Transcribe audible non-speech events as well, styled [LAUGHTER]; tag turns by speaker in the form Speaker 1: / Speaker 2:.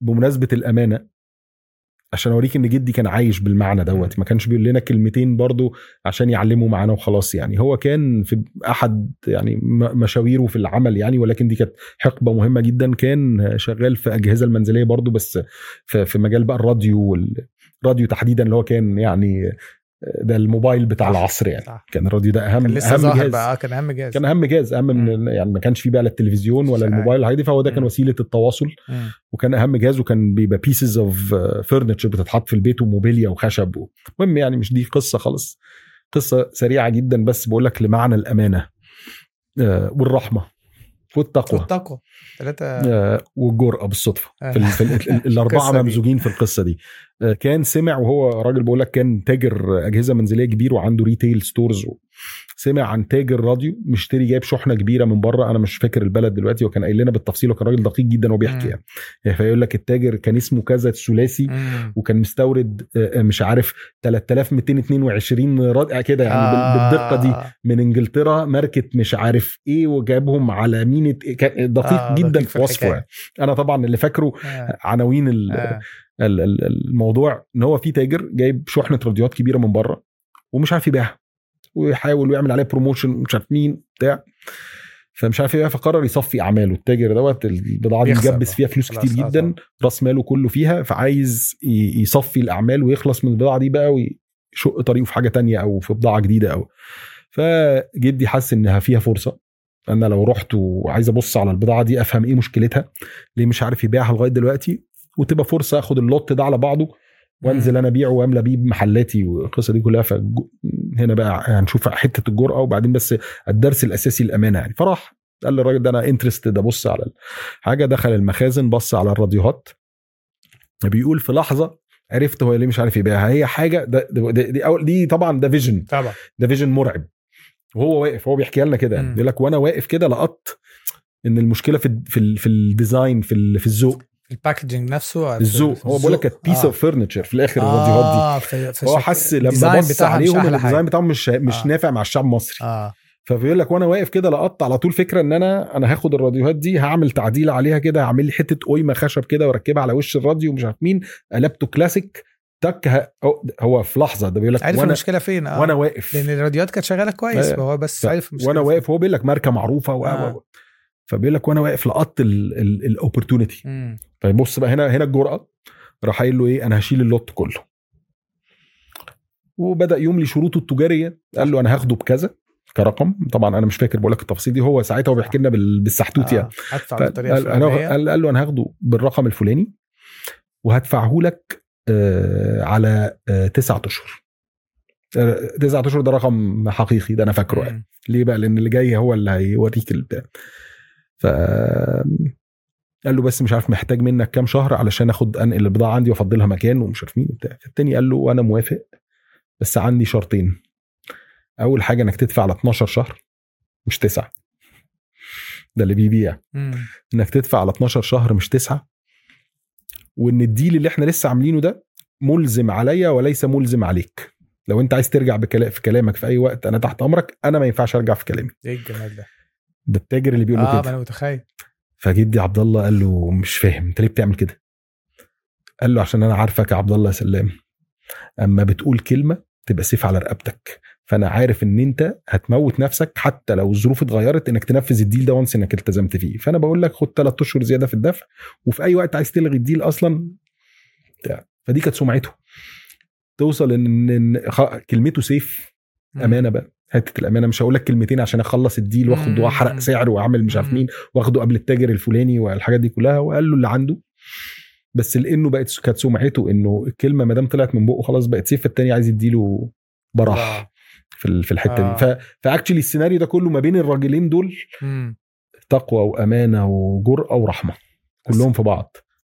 Speaker 1: بمناسبة الأمانة عشان أوريك إن جدي كان عايش بالمعنى دوت ما كانش بيقول لنا كلمتين برضو عشان يعلموا معانا وخلاص يعني. هو كان في أحد يعني مشاويره في العمل يعني ولكن دي كانت حقبة مهمة جدا. كان شغال في أجهزة المنزلية برضو بس في, في مجال بقى الراديو والراديو تحديدا اللي هو كان يعني ده الموبايل بتاع
Speaker 2: صح،
Speaker 1: العصر يعني
Speaker 2: صح.
Speaker 1: كان الراديو ده اهم
Speaker 2: كان لسه
Speaker 1: أهم
Speaker 2: ظاهر
Speaker 1: جهاز
Speaker 2: بقى آه، كان أهم جهاز
Speaker 1: كان أهم جهاز أهم من يعني ما كانش فيه بقى لا التلفزيون ولا. الموبايل الحاجات دي فهو ده كان. وسيلة التواصل
Speaker 2: مم.
Speaker 1: وكان أهم جهاز وكان بيبقى pieces of furniture بتتحط في البيت وموبيليا وخشب المهم يعني مش دي قصة خالص قصة سريعة جدا بس بقول لك لمعنى الأمانة آه، والرحمة والتقوى
Speaker 2: والتقوى ثلاثة
Speaker 1: آه، والجرأة بالصدفة
Speaker 2: آه.
Speaker 1: في, ال- في ال- ال- [LAUGHS] الأربعة. ممزوجين في القصة دي آه، كان سمع وهو راجل بقول لك كان تاجر أجهزة منزلية كبير وعنده retail stores سمع عن تاجر راديو مشتري جايب شحنة كبيرة من بره أنا مش فاكر البلد دلوقتي وكان قايل لنا بالتفصيل وكان راجل دقيق جدا وهو بيحكي
Speaker 2: مم.
Speaker 1: يعني يعني فيقول لك التاجر كان اسمه كذا الثلاثي. وكان مستورد آه، مش عارف 3222 راديو كده يعني بال- بالدقة دي
Speaker 2: آه.
Speaker 1: من إنجلترا ماركه مش عارف إيه وجابهم على كان دقيق
Speaker 2: آه،
Speaker 1: آه جدا في وصفه. يعني. أنا طبعا اللي فاكره
Speaker 2: آه.
Speaker 1: عناوين ال-
Speaker 2: آه.
Speaker 1: ال- ال- الموضوع إن هو في تاجر جايب شحنة راديوهات كبيرة من بره ومش عارف يبيعها ويحاول ويعمل عليها promotion مش عارف مين بتاع. فمش عارف إيه فقرر يصفي أعماله. التاجر دوت البضاعة دي مجبس. فيها فلوس كتير
Speaker 2: آه،
Speaker 1: جدا
Speaker 2: طبعا.
Speaker 1: راس ماله كله فيها فعايز يصفي الأعمال ويخلص من البضاعة دي بقى ويشق طريقه في حاجة تانية أو في بضاعة جديدة أو. فجدي حس إنها فيها فرصة. أنا لو رحت وعايز أبص على البضاعة دي أفهم إيه مشكلتها ليه مش عارف يبيعها لغاية دلوقتي وتبقى فرصة أخد اللوت ده على بعضه. وانزل أنا ابيعه واملى بيه بمحلاتي والقصة دي كلها فهنا بقى هنشوف حتة الجرأة وبعدين بس الدرس الأساسي الأمانة يعني. فراح قال للراجل ده أنا interested ابص على الحاجة دخل المخازن بص على الراديوهات. بيقول في لحظة عرفت هو ليه مش عارف يبيعها. هي حاجة ده دي, دي, أول دي طبعا ده vision
Speaker 2: طبعا.
Speaker 1: ده vision مرعب. وهو واقف هو بيحكي لنا كده.
Speaker 2: مم.
Speaker 1: بيقول لك وأنا واقف كده لقطت إن المشكلة في في, في ال design في في الذوق.
Speaker 2: ال packaging نفسه
Speaker 1: الذوق هو بقول لك piece
Speaker 2: آه.
Speaker 1: of furniture في الآخر الراديوهات دي
Speaker 2: في
Speaker 1: هو
Speaker 2: شكل-
Speaker 1: حس لما بص عليهم ال
Speaker 2: design.
Speaker 1: بتاعهم مش مش
Speaker 2: آه.
Speaker 1: نافع مع الشعب المصري
Speaker 2: آه
Speaker 1: فبيقول لك وأنا واقف كده لقطت على طول فكرة إن أنا أنا هاخد الراديوهات دي هعمل تعديل عليها كده هعمل لي حتة قيمه خشب كده وأركبها على وش الراديو مش عارف مين قلبته كلاسيك تك هو- هو في لحظة ده بيقول لك وأنا
Speaker 2: المشكلة فين آه
Speaker 1: وأنا واقف
Speaker 2: لأن الراديوات كانت شغالة كويس
Speaker 1: آه.
Speaker 2: فهو بس
Speaker 1: ف-
Speaker 2: عرف
Speaker 1: المشكلة
Speaker 2: وأنا.
Speaker 1: واقف هو بيقول لك ماركة معروفة و
Speaker 2: آه.
Speaker 1: فبيقول لك وأنا واقف لقطت ال opportunity
Speaker 2: مم.
Speaker 1: فيبص بقى هنا هنا الجرأة. راح قايل له إيه؟ أنا هشيل ال lot كله. وبدأ يملي شروطه التجارية. قال له أنا هاخده بكذا كرقم. طبعا أنا مش فاكر بقول لك التفاصيل دي. هو ساعتها هو بيحكي لنا بال- بالسحتوت يعني.
Speaker 2: آه. بالطريقة
Speaker 1: قال, أنا قال, قال له أنا هاخده بالرقم الفلاني وهدفعه لك آه على آه تسعة أشهر. آه، تسعة أشهر ده رقم حقيقي ده أنا فاكره يعني. ليه بقى؟ لأن اللي جاي هو اللي هيوريك البتاع. ف قال له بس مش عارف محتاج منك كام شهر علشان آخد انقل البضاعة عندي وأفضلها مكان ومش عارف مين وبتاع. فالتاني قال له أنا موافق بس عندي شرطين. أول حاجة إنك تدفع على 12 شهر مش تسعة. ده اللي بيبيع.
Speaker 2: مم.
Speaker 1: إنك تدفع على 12 شهر مش تسعة. وإن الديل اللي إحنا لسه عاملينه ده ملزم عليا وليس ملزم عليك. لو أنت عايز ترجع بكلا في كلامك في أي وقت أنا تحت أمرك أنا ما ينفعش أرجع في كلامي.
Speaker 2: إيه الجمال ده؟
Speaker 1: ده التاجر اللي بيقول له
Speaker 2: آه
Speaker 1: كده.
Speaker 2: أنا متخيل.
Speaker 1: فجدي عبد الله قال له مش فاهم أنت ليه بتعمل كده؟ قال له عشان أنا عارفك يا عبد الله يا سلام. أما بتقول كلمة تبقى سيف على رقبتك. فأنا عارف إن أنت هتموت نفسك حتى لو الظروف اتغيرت إنك تنفذ الديل ده once إنك التزمت فيه. فأنا بقول لك خد ثلاث أشهر زيادة في الدفع وفي أي وقت عايز تلغي ال deal أصلا. فدي كانت سمعته. توصل إن إن كلمته سيف. أمانة بقى. حتة الأمانة مش هقول لك كلمتين عشان أخلص ال deal
Speaker 2: وآخد.
Speaker 1: وأحرق سعر وأعمل مش عارف. مين وآخده قبل التاجر الفلاني والحاجات دي كلها وقال له اللي عنده بس لأنه بقت كانت سمعته إنه الكلمة ما دام طلعت من بقه خلاص بقت سيف التاني عايز يديله براح
Speaker 2: آه.
Speaker 1: في في الحتة
Speaker 2: آه.
Speaker 1: دي ف فاكشلي السيناريو ده كله ما بين الراجلين دول
Speaker 2: مم.
Speaker 1: تقوى وأمانة وجرأة ورحمة كلهم في بعض